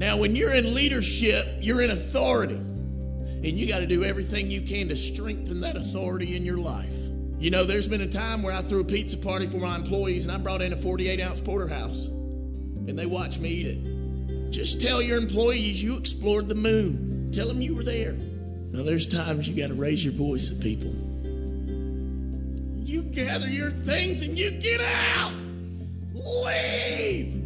Now, when you're in leadership, you're in authority. And you got to do everything you can to strengthen that authority in your life. You know, there's been a time where I threw a pizza party for my employees and I brought in a 48 ounce porterhouse and they watched me eat it. Just tell your employees you explored the moon. Tell them you were there. Now, there's times you got to raise your voice at people. You gather your things and you get out. Leave.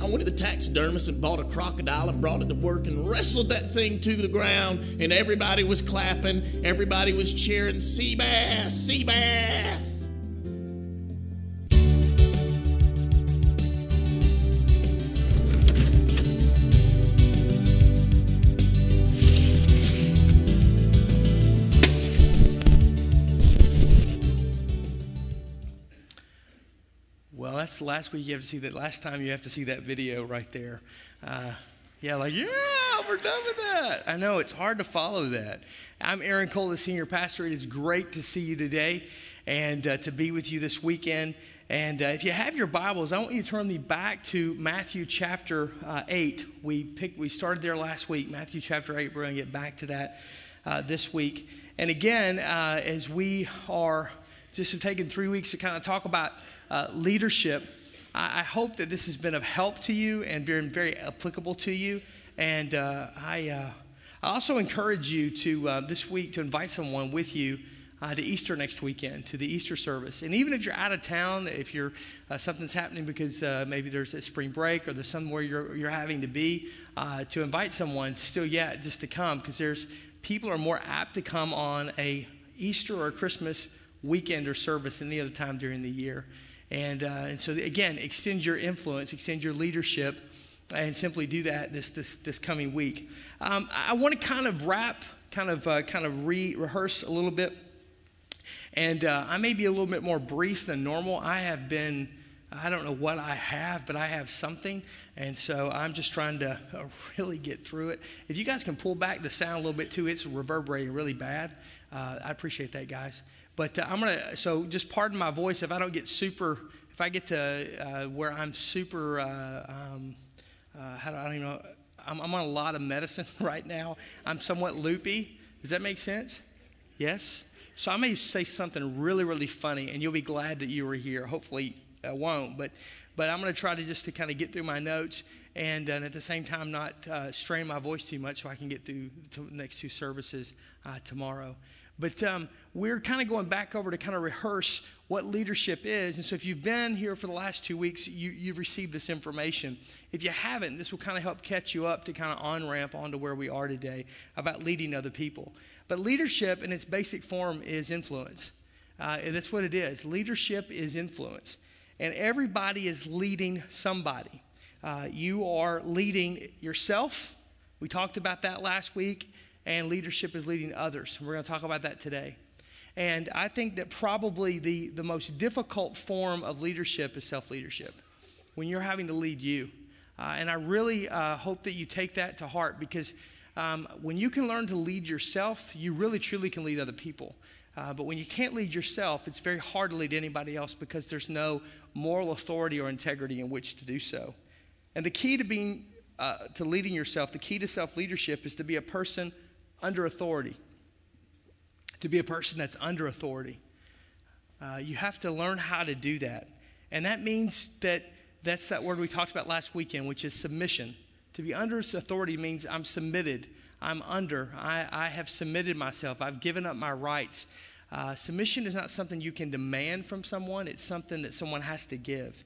I went to the taxidermist and bought a crocodile and brought it to work and wrestled that thing to the ground, and everybody was clapping, everybody was cheering, sea bass, sea bass. That's last week you have to see that. Last time you have to see that video right there. Uh, yeah, like, yeah, we're done with that. I know it's hard to follow that. I'm Aaron Cole, the senior pastor. It is great to see you today and uh, to be with you this weekend. And uh, if you have your Bibles, I want you to turn me back to Matthew chapter uh, 8. We, picked, we started there last week, Matthew chapter 8. We're going to get back to that uh, this week. And again, uh, as we are just taking three weeks to kind of talk about uh, leadership, I, I, hope that this has been of help to you and been very applicable to you. And uh, I, uh, I also encourage you to uh, this week to invite someone with you. Uh, to Easter next weekend, to the Easter service. And even if you're out of town, if you're, uh, something's happening because maybe there's a spring break or there's somewhere you're, you're having to be, to invite someone still yet just to come because there's people are more apt to come on a Easter or Christmas weekend or service than any other time during the year. And, uh, and so, again, extend your influence, extend your leadership, and simply do that this, this, this coming week. Um, I want to kind of wrap, kind of, uh, kind of re rehearse a little bit. And uh, I may be a little bit more brief than normal. I have been, I don't know what I have, but I have something. And so I'm just trying to uh, really get through it. If you guys can pull back the sound a little bit too, it's reverberating really bad. Uh, I appreciate that, guys. But uh, I'm going to, so just pardon my voice if I don't get super, if I get to uh, where I'm super, uh, um, uh, how do I don't even know, I'm, I'm on a lot of medicine right now. I'm somewhat loopy. Does that make sense? Yes? So I may say something really, really funny, and you'll be glad that you were here. Hopefully, I won't, but but I'm going to try to just to kind of get through my notes and, uh, at the same time not uh, strain my voice too much so I can get through the next two services uh, tomorrow. But um, we're kind of going back over to kind of rehearse what leadership is. And so if you've been here for the last two weeks, you, you've received this information. If you haven't, this will kind of help catch you up to kind of on ramp onto where we are today about leading other people. But leadership in its basic form is influence. Uh, that's what it is. Leadership is influence. And everybody is leading somebody. Uh, you are leading yourself. We talked about that last week and leadership is leading others. We're going to talk about that today. And I think that probably the, the most difficult form of leadership is self leadership, when you're having to lead you. Uh, and I really uh, hope that you take that to heart because um, when you can learn to lead yourself, you really truly can lead other people. Uh, but when you can't lead yourself, it's very hard to lead anybody else because there's no moral authority or integrity in which to do so. And the key to being uh, to leading yourself, the key to self leadership is to be a person under authority, to be a person that's under authority. Uh, you have to learn how to do that. And that means that that's that word we talked about last weekend, which is submission. To be under authority means I'm submitted, I'm under, I, I have submitted myself, I've given up my rights. Uh, submission is not something you can demand from someone, it's something that someone has to give.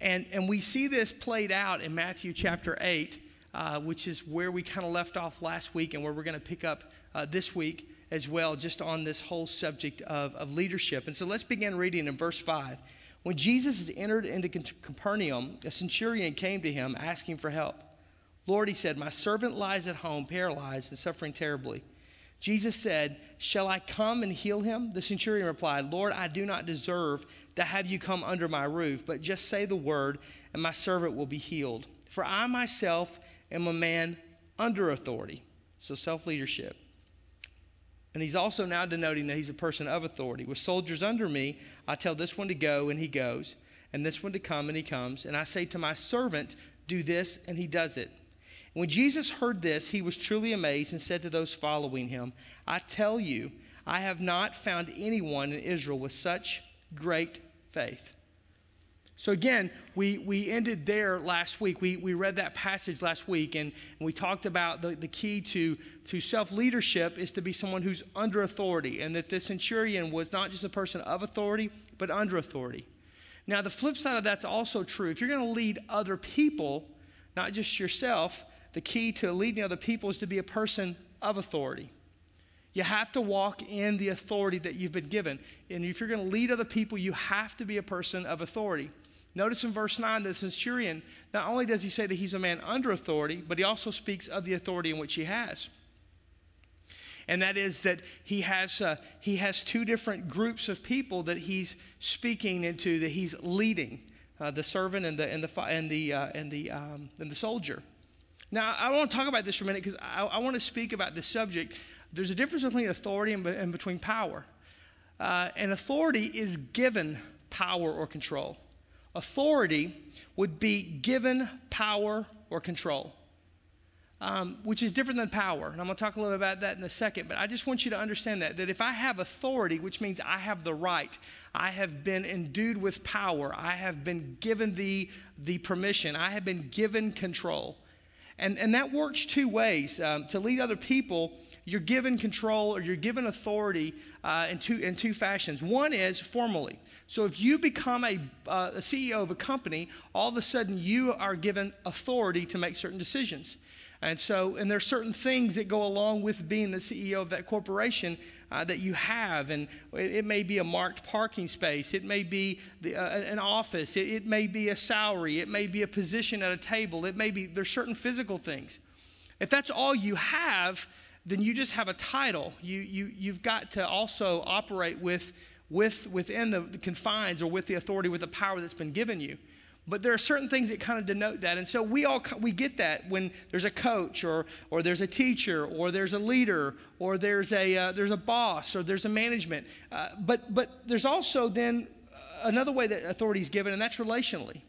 And, and we see this played out in Matthew chapter 8 uh, which is where we kind of left off last week and where we're going to pick up uh, this week as well, just on this whole subject of, of leadership. And so let's begin reading in verse 5. When Jesus entered into Capernaum, a centurion came to him asking for help. Lord, he said, My servant lies at home, paralyzed and suffering terribly. Jesus said, Shall I come and heal him? The centurion replied, Lord, I do not deserve to have you come under my roof, but just say the word, and my servant will be healed. For I myself am a man under authority. So self leadership. And he's also now denoting that he's a person of authority. With soldiers under me, I tell this one to go, and he goes, and this one to come, and he comes. And I say to my servant, Do this, and he does it. When Jesus heard this, he was truly amazed and said to those following him, I tell you, I have not found anyone in Israel with such great faith. So, again, we, we ended there last week. We, we read that passage last week, and, and we talked about the, the key to, to self leadership is to be someone who's under authority, and that the centurion was not just a person of authority, but under authority. Now, the flip side of that's also true. If you're going to lead other people, not just yourself, the key to leading other people is to be a person of authority. You have to walk in the authority that you've been given. And if you're going to lead other people, you have to be a person of authority. Notice in verse 9, that the centurion, not only does he say that he's a man under authority, but he also speaks of the authority in which he has. And that is that he has, uh, he has two different groups of people that he's speaking into, that he's leading uh, the servant and the, and the, and the, uh, and the, um, and the soldier. Now, I want to talk about this for a minute because I, I want to speak about this subject. There's a difference between authority and, and between power. Uh, and authority is given power or control authority would be given power or control, um, which is different than power. And I'm going to talk a little bit about that in a second. But I just want you to understand that, that if I have authority, which means I have the right, I have been endued with power, I have been given the, the permission, I have been given control. And, and that works two ways. Um, to lead other people, you're given control or you're given authority uh, in, two, in two fashions. One is formally. So if you become a, uh, a CEO of a company, all of a sudden you are given authority to make certain decisions. And so, and there are certain things that go along with being the CEO of that corporation uh, that you have. And it, it, may be a marked parking space, it may be the, uh, an office, it, it may be a salary, it may be a position at a table, it may be, there's certain physical things. If that's all you have, then you just have a title. You, you, you've got to also operate with, with, within the, the confines or with the authority, with the power that's been given you. But there are certain things that kind of denote that. And so we all we get that when there's a coach or, or there's a teacher or there's a leader or there's a, uh, there's a boss or there's a management. Uh, but, but there's also then another way that authority is given, and that's relationally.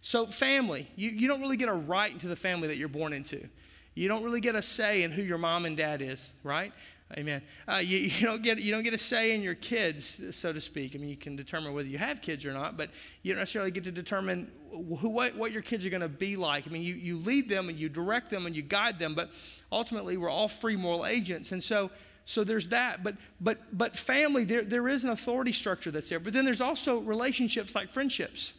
So, family, you, you don't really get a right into the family that you're born into. You don't really get a say in who your mom and dad is, right? Amen. Uh, you, you, don't get, you don't get a say in your kids, so to speak. I mean, you can determine whether you have kids or not, but you don't necessarily get to determine who, what, what your kids are going to be like. I mean, you, you lead them and you direct them and you guide them, but ultimately we're all free moral agents. And so, so there's that. But, but, but family, there, there is an authority structure that's there. But then there's also relationships like friendships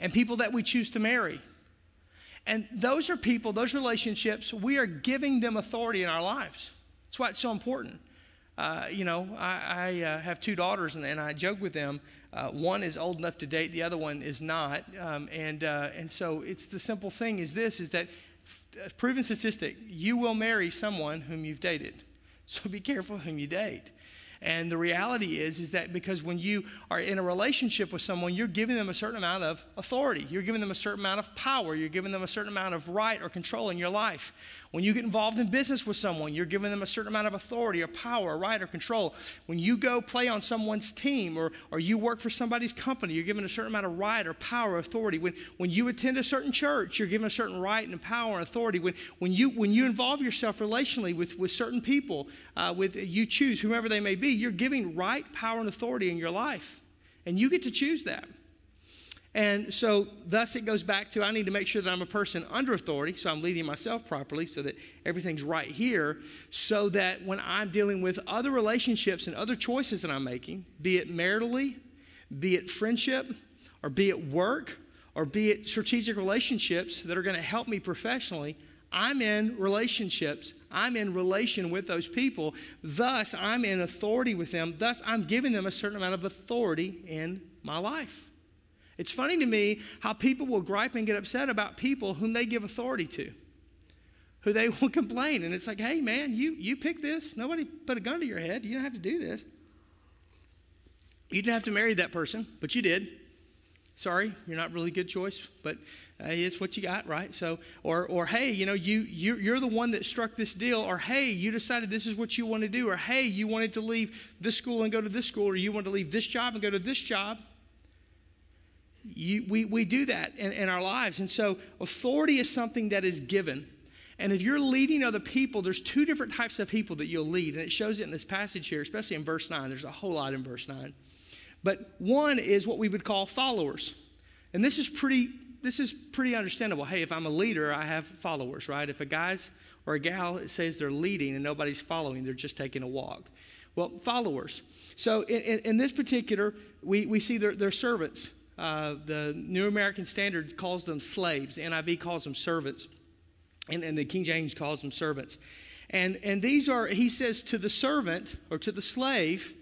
and people that we choose to marry and those are people, those relationships, we are giving them authority in our lives. That's why it's so important. Uh, you know, I, I uh, have two daughters, and, and, I joke with them. Uh, one is old enough to date, the other one is not. Um, and, uh, and so it's the simple thing is this, is that proven statistic, you will marry someone whom you've dated. So be careful whom you date. And the reality is, is that because when you are in a relationship with someone, you're giving them a certain amount of authority. You're giving them a certain amount of power. You're giving them a certain amount of right or control in your life. When you get involved in business with someone, you're giving them a certain amount of authority or power, or right or control. When you go play on someone's team or, or you work for somebody's company, you're given a certain amount of right or power or authority. When, when you attend a certain church, you're given a certain right and power and authority. When, when, you, when you involve yourself relationally with, with certain people, uh, with you choose whomever they may be, you're giving right, power, and authority in your life. And you get to choose that. And so, thus, it goes back to I need to make sure that I'm a person under authority, so I'm leading myself properly, so that everything's right here, so that when I'm dealing with other relationships and other choices that I'm making, be it maritally, be it friendship, or be it work, or be it strategic relationships that are going to help me professionally, I'm in relationships. I'm in relation with those people. Thus, I'm in authority with them. Thus, I'm giving them a certain amount of authority in my life. It's funny to me how people will gripe and get upset about people whom they give authority to, who they will complain. And it's like, hey, man, you, you picked this. Nobody put a gun to your head. You don't have to do this. You didn't have to marry that person, but you did. Sorry, you're not really a good choice, but uh, it's what you got, right? So, or, or hey, you know, you, you you're the one that struck this deal, or hey, you decided this is what you want to do, or hey, you wanted to leave this school and go to this school, or you want to leave this job and go to this job you, we, we do that in, in our lives. And so authority is something that is given. And if you're leading other people, there's two different types of people that you'll lead. And it shows it in this passage here, especially in verse 9. There's a whole lot in verse 9. But one is what we would call followers. And this is pretty this is pretty understandable. Hey, if I'm a leader, I have followers, right? If a guy's or a gal says they're leading and nobody's following, they're just taking a walk. Well, followers. So in, in, in this particular, we, we see their servants. Uh, the New American Standard calls them slaves. The NIV calls them servants. And, and the King James calls them servants. And, and these are, he says, to the servant or to the slave,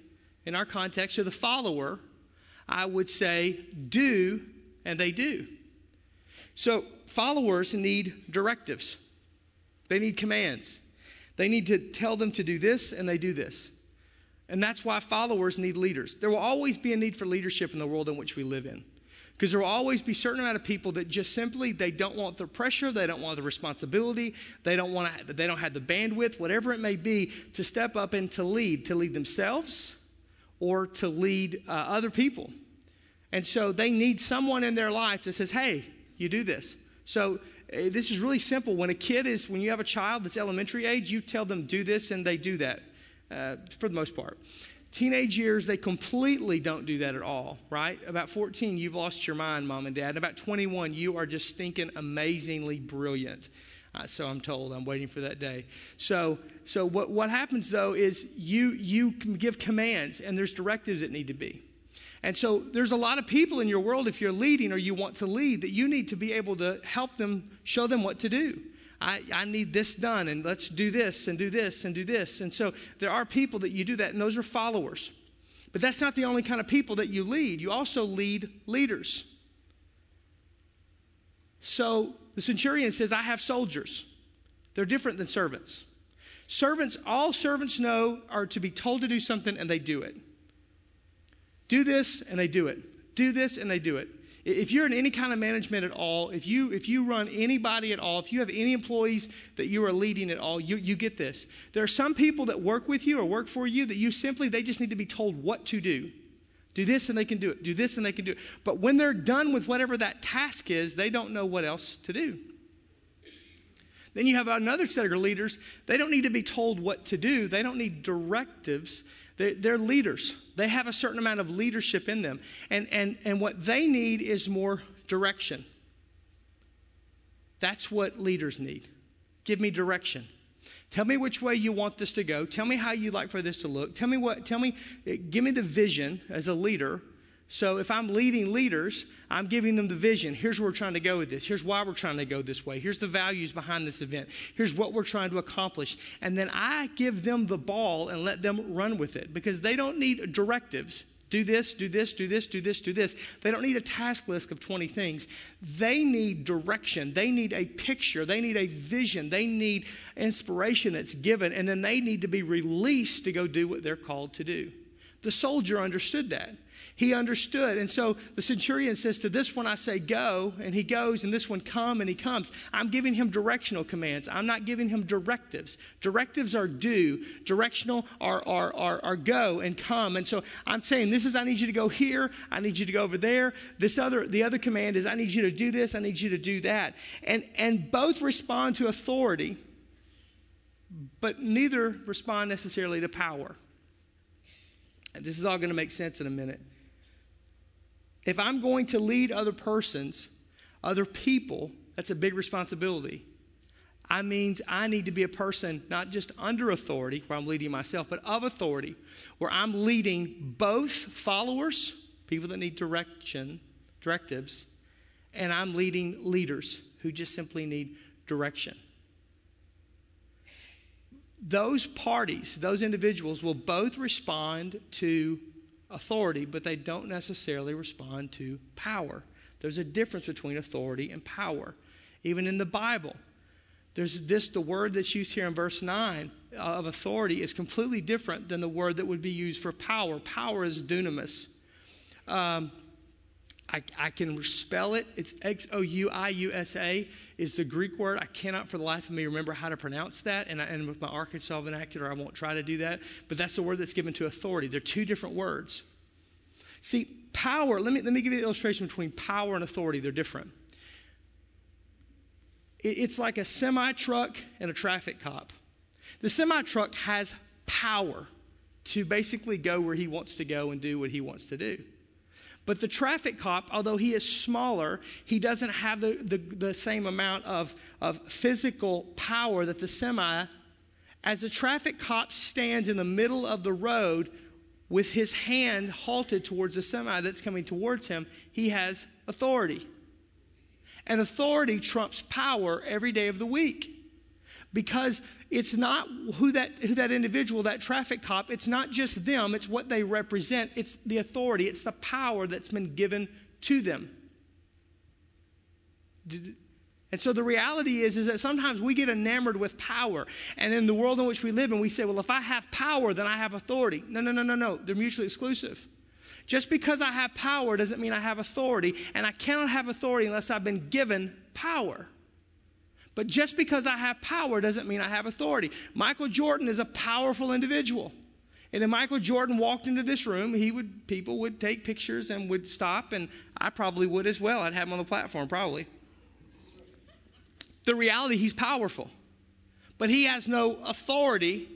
in our context, to the follower, I would say, do, and they do. So followers need directives, they need commands. They need to tell them to do this, and they do this. And that's why followers need leaders. There will always be a need for leadership in the world in which we live in. Because there will always be a certain amount of people that just simply they don't want the pressure, they don't want the responsibility, they don't want to, they don't have the bandwidth, whatever it may be, to step up and to lead, to lead themselves or to lead uh, other people. And so they need someone in their life that says, "Hey, you do this." So uh, this is really simple. When a kid is, when you have a child that's elementary age, you tell them do this, and they do that uh, for the most part. Teenage years, they completely don't do that at all, right? About 14, you've lost your mind, mom and dad. And About 21, you are just thinking amazingly brilliant. Uh, so I'm told. I'm waiting for that day. So, so what, what happens though is you you give commands and there's directives that need to be. And so there's a lot of people in your world, if you're leading or you want to lead, that you need to be able to help them, show them what to do. I, I need this done, and let's do this, and do this, and do this. And so there are people that you do that, and those are followers. But that's not the only kind of people that you lead. You also lead leaders. So the centurion says, I have soldiers. They're different than servants. Servants, all servants know are to be told to do something and they do it. Do this and they do it. Do this and they do it. If you're in any kind of management at all, if you if you run anybody at all, if you have any employees that you are leading at all, you, you get this. There are some people that work with you or work for you that you simply they just need to be told what to do. Do this and they can do it. Do this and they can do it. But when they're done with whatever that task is, they don't know what else to do. Then you have another set of leaders. They don't need to be told what to do, they don't need directives. They're, they're, leaders. They have a certain amount of leadership in them. And, and, and what they need is more direction. That's what leaders need. Give me direction. Tell me which way you want this to go. Tell me how you'd like for this to look. Tell me what, tell me, eh, give me the vision as a leader. So if I'm leading leaders, I'm giving them the vision. Here's where we're trying to go with this. Here's why we're trying to go this way. Here's the values behind this event. Here's what we're trying to accomplish. And then I give them the ball and let them run with it because they don't need directives do this, do this, do this, do this, do this. They don't need a task list of 20 things. They need direction. They need a picture. They need a vision. They need inspiration that's given, and then they need to be released to go do what they're called to do. The soldier understood that. He understood. And so the centurion says, To this one I say, go, and he goes, and this one come, and he comes. I'm giving him directional commands. I'm not giving him directives. Directives are do, directional are, are, are, are go and come. And so I'm saying, This is, I need you to go here, I need you to go over there. This other, the other command is, I need you to do this, I need you to do that. And, and both respond to authority, but neither respond necessarily to power. This is all going to make sense in a minute. If I'm going to lead other persons, other people, that's a big responsibility. I means I need to be a person not just under authority, where I'm leading myself, but of authority, where I'm leading both followers, people that need direction, directives, and I'm leading leaders who just simply need direction. Those parties, those individuals will both respond to authority, but they don't necessarily respond to power. There's a difference between authority and power. Even in the Bible, there's this, the word that's used here in verse 9 of authority is completely different than the word that would be used for power. Power is dunamis. Um, I, I, can spell it. It's X O U I U S A is the Greek word. I cannot for the life of me remember how to pronounce that. And, I, and with my Arkansas vernacular, I won't try to do that. But that's the word that's given to authority. They're two different words. See, power, let me, let me give you the illustration between power and authority. They're different. It, it's like a semi truck and a traffic cop. The semi truck has power to basically go where he wants to go and do what he wants to do. But the traffic cop, although he is smaller, he doesn't have the, the, the, same amount of, of physical power that the semi. As the traffic cop stands in the middle of the road with his hand halted towards the semi that's coming towards him, he has authority. And authority trumps power every day of the week because it's not who that, who that individual, that traffic cop, it's not just them, it's what they represent, it's the authority, it's the power that's been given to them. And so the reality is, is that sometimes we get enamored with power. And in the world in which we live in, we say, well, if I have power, then I have authority. No, no, no, no, no. They're mutually exclusive. Just because I have power doesn't mean I have authority. And I cannot have authority unless I've been given power. But just because I have power doesn't mean I have authority. Michael Jordan is a powerful individual. And if Michael Jordan walked into this room, he would people would take pictures and would stop, and I probably would as well. I'd have him on the platform, probably. The reality, he's powerful. But he has no authority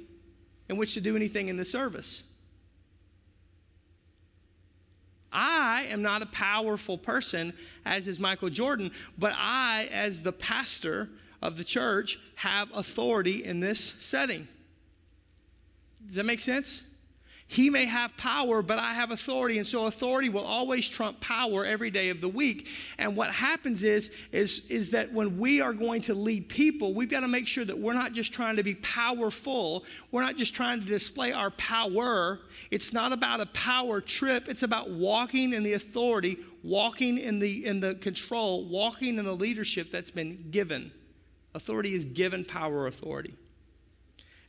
in which to do anything in the service. I am not a powerful person, as is Michael Jordan, but I, as the pastor, of the church have authority in this setting. Does that make sense? He may have power, but I have authority. And so authority will always trump power every day of the week. And what happens is, is, is that when we are going to lead people, we've got to make sure that we're not just trying to be powerful. We're not just trying to display our power. It's not about a power trip. It's about walking in the authority, walking in the, in the control, walking in the leadership that's been given. Authority is given power authority.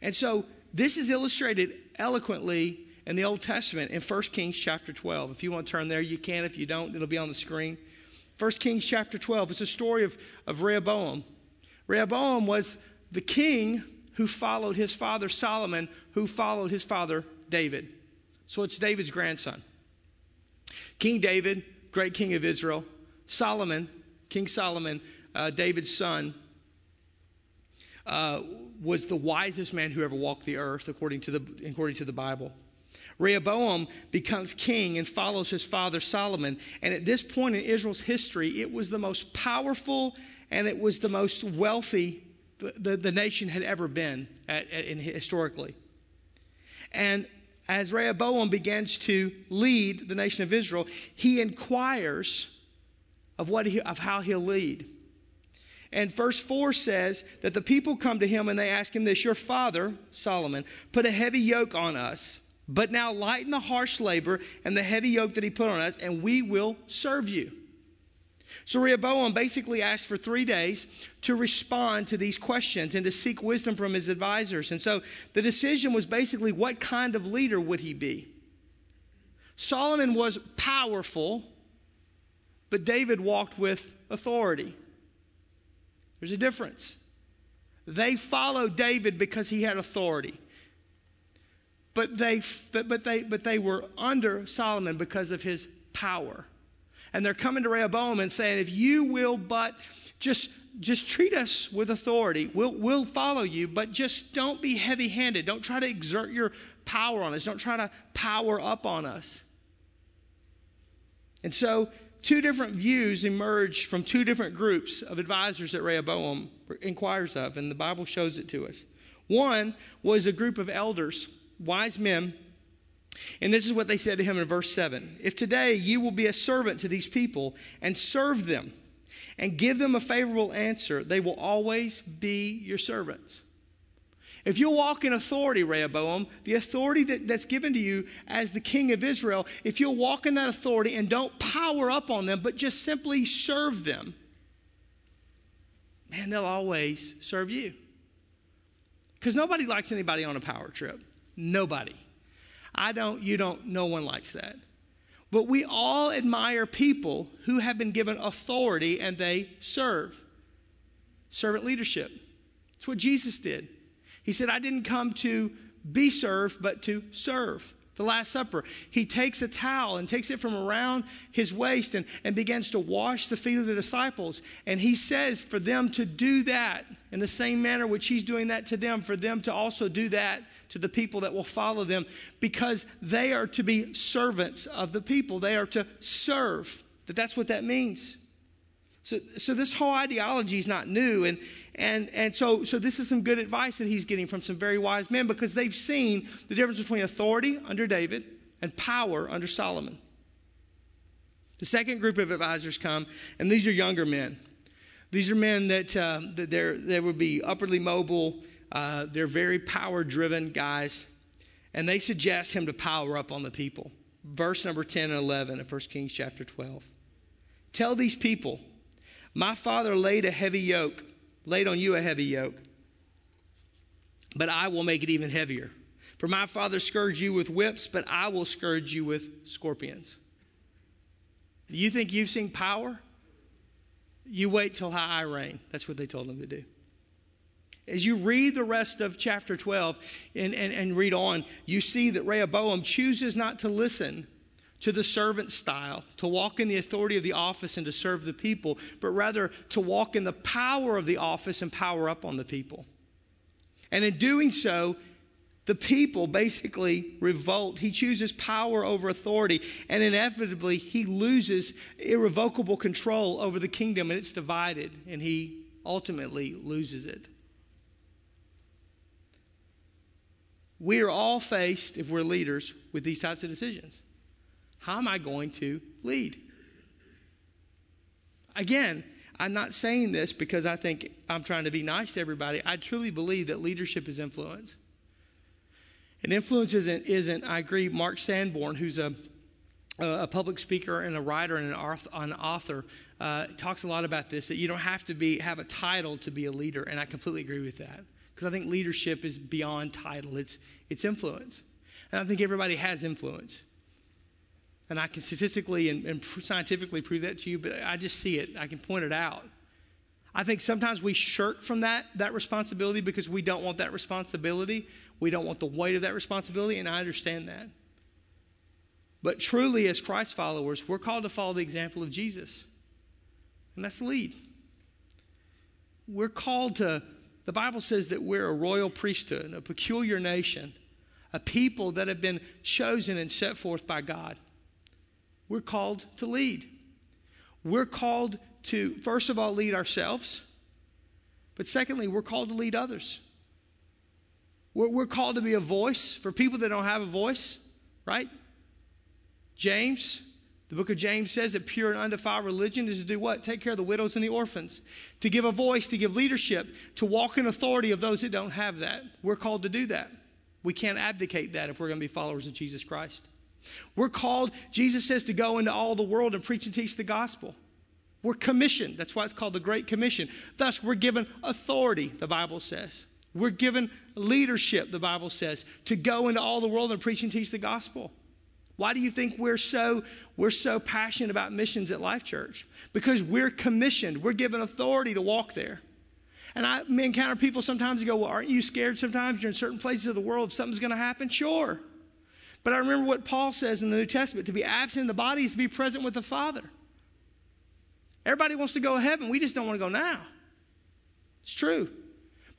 And so this is illustrated eloquently in the Old Testament in 1 Kings chapter 12. If you want to turn there, you can. If you don't, it'll be on the screen. 1 Kings chapter 12. It's a story of, of Rehoboam. Rehoboam was the king who followed his father Solomon, who followed his father David. So it's David's grandson. King David, great king of Israel. Solomon, King Solomon, uh, David's son, uh, was the wisest man who ever walked the earth, according to the, according to the Bible. Rehoboam becomes king and follows his father Solomon. And at this point in Israel's history, it was the most powerful and it was the most wealthy the, the, the nation had ever been at, at, historically. And as Rehoboam begins to lead the nation of Israel, he inquires of, what he, of how he'll lead. And verse 4 says that the people come to him and they ask him this Your father, Solomon, put a heavy yoke on us, but now lighten the harsh labor and the heavy yoke that he put on us, and we will serve you. So Rehoboam basically asked for three days to respond to these questions and to seek wisdom from his advisors. And so the decision was basically what kind of leader would he be? Solomon was powerful, but David walked with authority. There's a difference. They followed David because he had authority. But they, but, they, but they were under Solomon because of his power. And they're coming to Rehoboam and saying, if you will but just, just treat us with authority, we'll, we'll follow you, but just don't be heavy handed. Don't try to exert your power on us. Don't try to power up on us. And so two different views emerge from two different groups of advisors that Rehoboam inquires of, and the Bible shows it to us. One was a group of elders, wise men, and this is what they said to him in verse 7 If today you will be a servant to these people and serve them and give them a favorable answer, they will always be your servants. If you'll walk in authority, Rehoboam, the authority that, that's given to you as the king of Israel, if you'll walk in that authority and don't power up on them, but just simply serve them, man, they'll always serve you. Because nobody likes anybody on a power trip. Nobody. I don't, you don't, no one likes that. But we all admire people who have been given authority and they serve. Servant leadership. It's what Jesus did. He said, I didn't come to be served, but to serve. the Last Supper. He takes a towel and takes it from around his waist and, and begins to wash the feet of the disciples. And he says for them to do that in the same manner which he's doing that to them, for them to also do that to the people that will follow them, because they are to be servants of the people. They are to serve. That that's what that means. So, so this whole ideology is not new. And, and, and so, so this is some good advice that he's getting from some very wise men because they've seen the difference between authority under David and power under Solomon. The second group of advisors come, and these are younger men. These are men that, uh, that they're, they would be upwardly mobile. Uh, they're very power driven guys. And they suggest him to power up on the people. Verse number 10 and 11 of 1 Kings chapter 12. Tell these people, my father laid a heavy yoke, laid on you a heavy yoke, but I will make it even heavier. For my father scourged you with whips, but I will scourge you with scorpions. Do you think you've seen power? You wait till I reign. That's what they told him to do. As you read the rest of chapter 12 and, and, and read on, you see that Rehoboam chooses not to listen to the servant style, to walk in the authority of the office and to serve the people, but rather to walk in the power of the office and power up on the people. And in doing so, the people basically revolt. He chooses power over authority, and inevitably, he loses irrevocable control over the kingdom, and it's divided, and he ultimately loses it. We are all faced, if we're leaders, with these types of decisions. How am I going to lead? Again, I'm not saying this because I think I'm trying to be nice to everybody. I truly believe that leadership is influence. And influence isn't, isn't I agree, Mark Sanborn, who's a, a public speaker and a writer and an author, uh, talks a lot about this that you don't have to be, have a title to be a leader. And I completely agree with that because I think leadership is beyond title, it's, it's influence. And I think everybody has influence. And I can statistically and, and scientifically prove that to you, but I just see it. I can point it out. I think sometimes we shirk from that, that responsibility because we don't want that responsibility. We don't want the weight of that responsibility, and I understand that. But truly, as Christ followers, we're called to follow the example of Jesus, and that's the lead. We're called to, the Bible says that we're a royal priesthood, a peculiar nation, a people that have been chosen and set forth by God. We're called to lead. We're called to, first of all, lead ourselves, but secondly, we're called to lead others. We're, we're called to be a voice for people that don't have a voice, right? James, the book of James says that pure and undefiled religion is to do what? Take care of the widows and the orphans, to give a voice, to give leadership, to walk in authority of those that don't have that. We're called to do that. We can't abdicate that if we're going to be followers of Jesus Christ. We're called, Jesus says, to go into all the world and preach and teach the gospel. We're commissioned. That's why it's called the Great Commission. Thus, we're given authority, the Bible says. We're given leadership, the Bible says, to go into all the world and preach and teach the gospel. Why do you think we're so, we're so passionate about missions at Life Church? Because we're commissioned. We're given authority to walk there. And I encounter people sometimes who go, Well, aren't you scared sometimes you're in certain places of the world if something's going to happen? Sure. But I remember what Paul says in the New Testament to be absent in the body is to be present with the Father. Everybody wants to go to heaven. We just don't want to go now. It's true.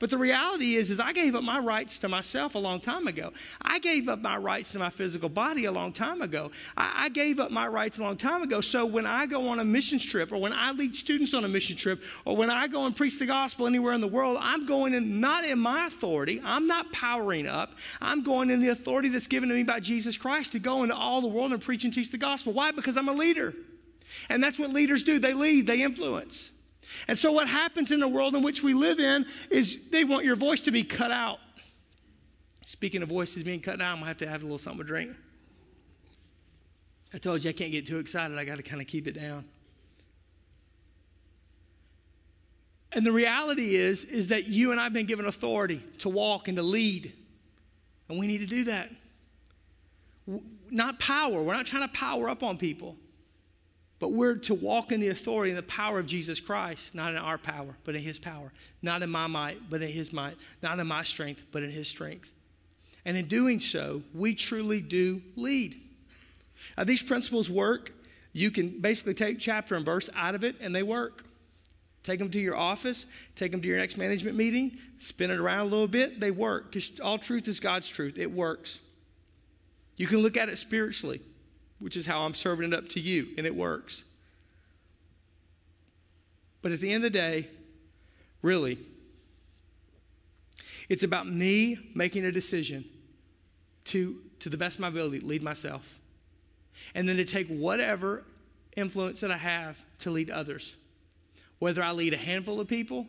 But the reality is, is I gave up my rights to myself a long time ago. I gave up my rights to my physical body a long time ago. I, I, gave up my rights a long time ago. So when I go on a missions trip, or when I lead students on a mission trip, or when I go and preach the gospel anywhere in the world, I'm going in not in my authority. I'm not powering up. I'm going in the authority that's given to me by Jesus Christ to go into all the world and preach and teach the gospel. Why? Because I'm a leader. And that's what leaders do. They lead, they influence. And so, what happens in the world in which we live in is they want your voice to be cut out. Speaking of voices being cut out, I'm going to have to have a little something to drink. I told you I can't get too excited. I got to kind of keep it down. And the reality is, is that you and I have been given authority to walk and to lead. And we need to do that. Not power. We're not trying to power up on people. But we're to walk in the authority and the power of Jesus Christ, not in our power, but in His power. Not in my might, but in His might. Not in my strength, but in His strength. And in doing so, we truly do lead. Now, these principles work. You can basically take chapter and verse out of it, and they work. Take them to your office, take them to your next management meeting, spin it around a little bit. They work because all truth is God's truth. It works. You can look at it spiritually, which is how I'm serving it up to you, and it works. But at the end of the day, really, it's about me making a decision to, to the best of my ability, lead myself. And then to take whatever influence that I have to lead others whether I lead a handful of people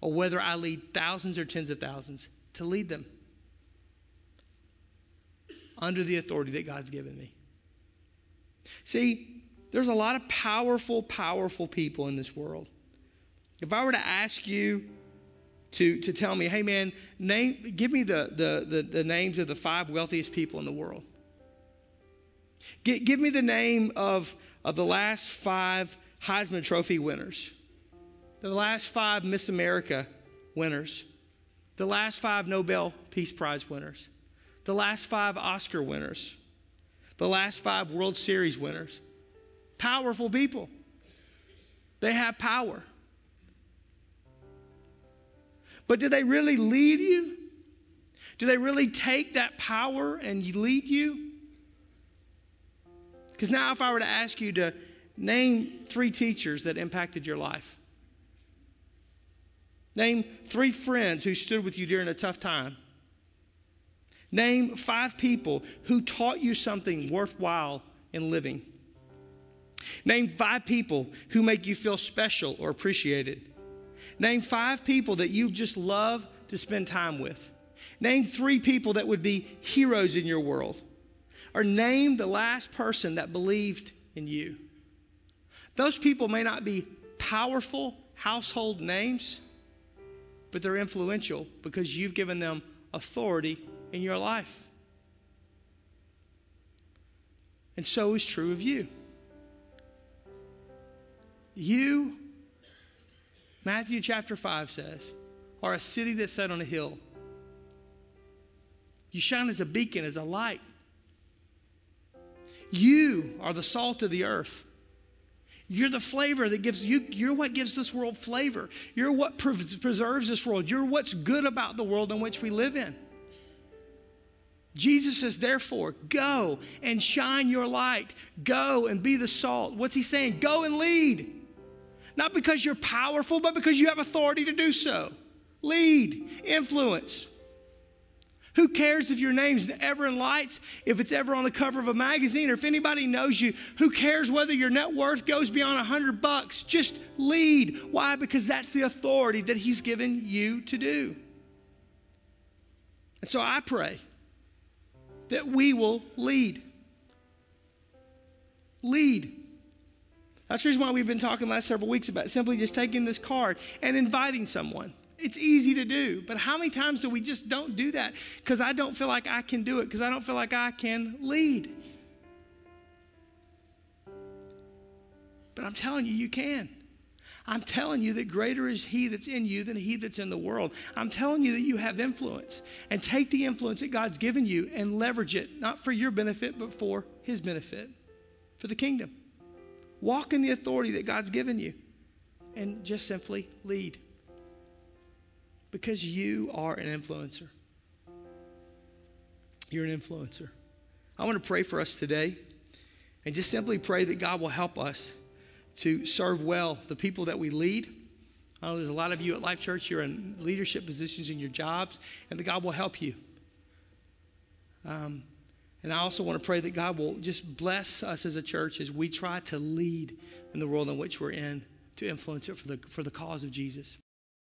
or whether I lead thousands or tens of thousands, to lead them under the authority that God's given me. See, there's a lot of powerful, powerful people in this world. If I were to ask you to, to tell me, hey man, name, give me the, the, the, the names of the five wealthiest people in the world. Give, give me the name of, of the last five Heisman Trophy winners the last five Miss America winners, the last five Nobel Peace Prize winners, the last five Oscar winners, the last five World Series winners. Powerful people. They have power. But do they really lead you? Do they really take that power and lead you? Because now, if I were to ask you to name three teachers that impacted your life, Name three friends who stood with you during a tough time. Name five people who taught you something worthwhile in living. Name five people who make you feel special or appreciated. Name five people that you just love to spend time with. Name three people that would be heroes in your world. Or name the last person that believed in you. Those people may not be powerful household names, but they're influential because you've given them authority in your life. And so is true of you. You, Matthew chapter 5 says, are a city that's set on a hill. You shine as a beacon, as a light. You are the salt of the earth. You're the flavor that gives you, you're what gives this world flavor. You're what preserves this world. You're what's good about the world in which we live in. Jesus says, therefore, go and shine your light. Go and be the salt. What's he saying? Go and lead. Not because you're powerful, but because you have authority to do so. Lead, influence. Who cares if your name's ever in lights, if it's ever on the cover of a magazine, or if anybody knows you? Who cares whether your net worth goes beyond a hundred bucks? Just lead. Why? Because that's the authority that He's given you to do. And so I pray that we will lead. Lead. That's the reason why we've been talking last several weeks about simply just taking this card and inviting someone. It's easy to do, but how many times do we just don't do that because I don't feel like I can do it, because I don't feel like I can lead? But I'm telling you, you can. I'm telling you that greater is He that's in you than He that's in the world. I'm telling you that you have influence. And take the influence that God's given you and leverage it, not for your benefit, but for His benefit, for the kingdom. Walk in the authority that God's given you and just simply lead because you are an influencer. You're an influencer. I want to pray for us today and just simply pray that God will help us to serve well the people that we lead. I know there's a lot of you at Life Church, you're in leadership positions in your jobs, and that God will help you. Um, and I also want to pray that God will just bless us as a church as we try to lead in the world in which we're in to influence it for the, for the cause of Jesus.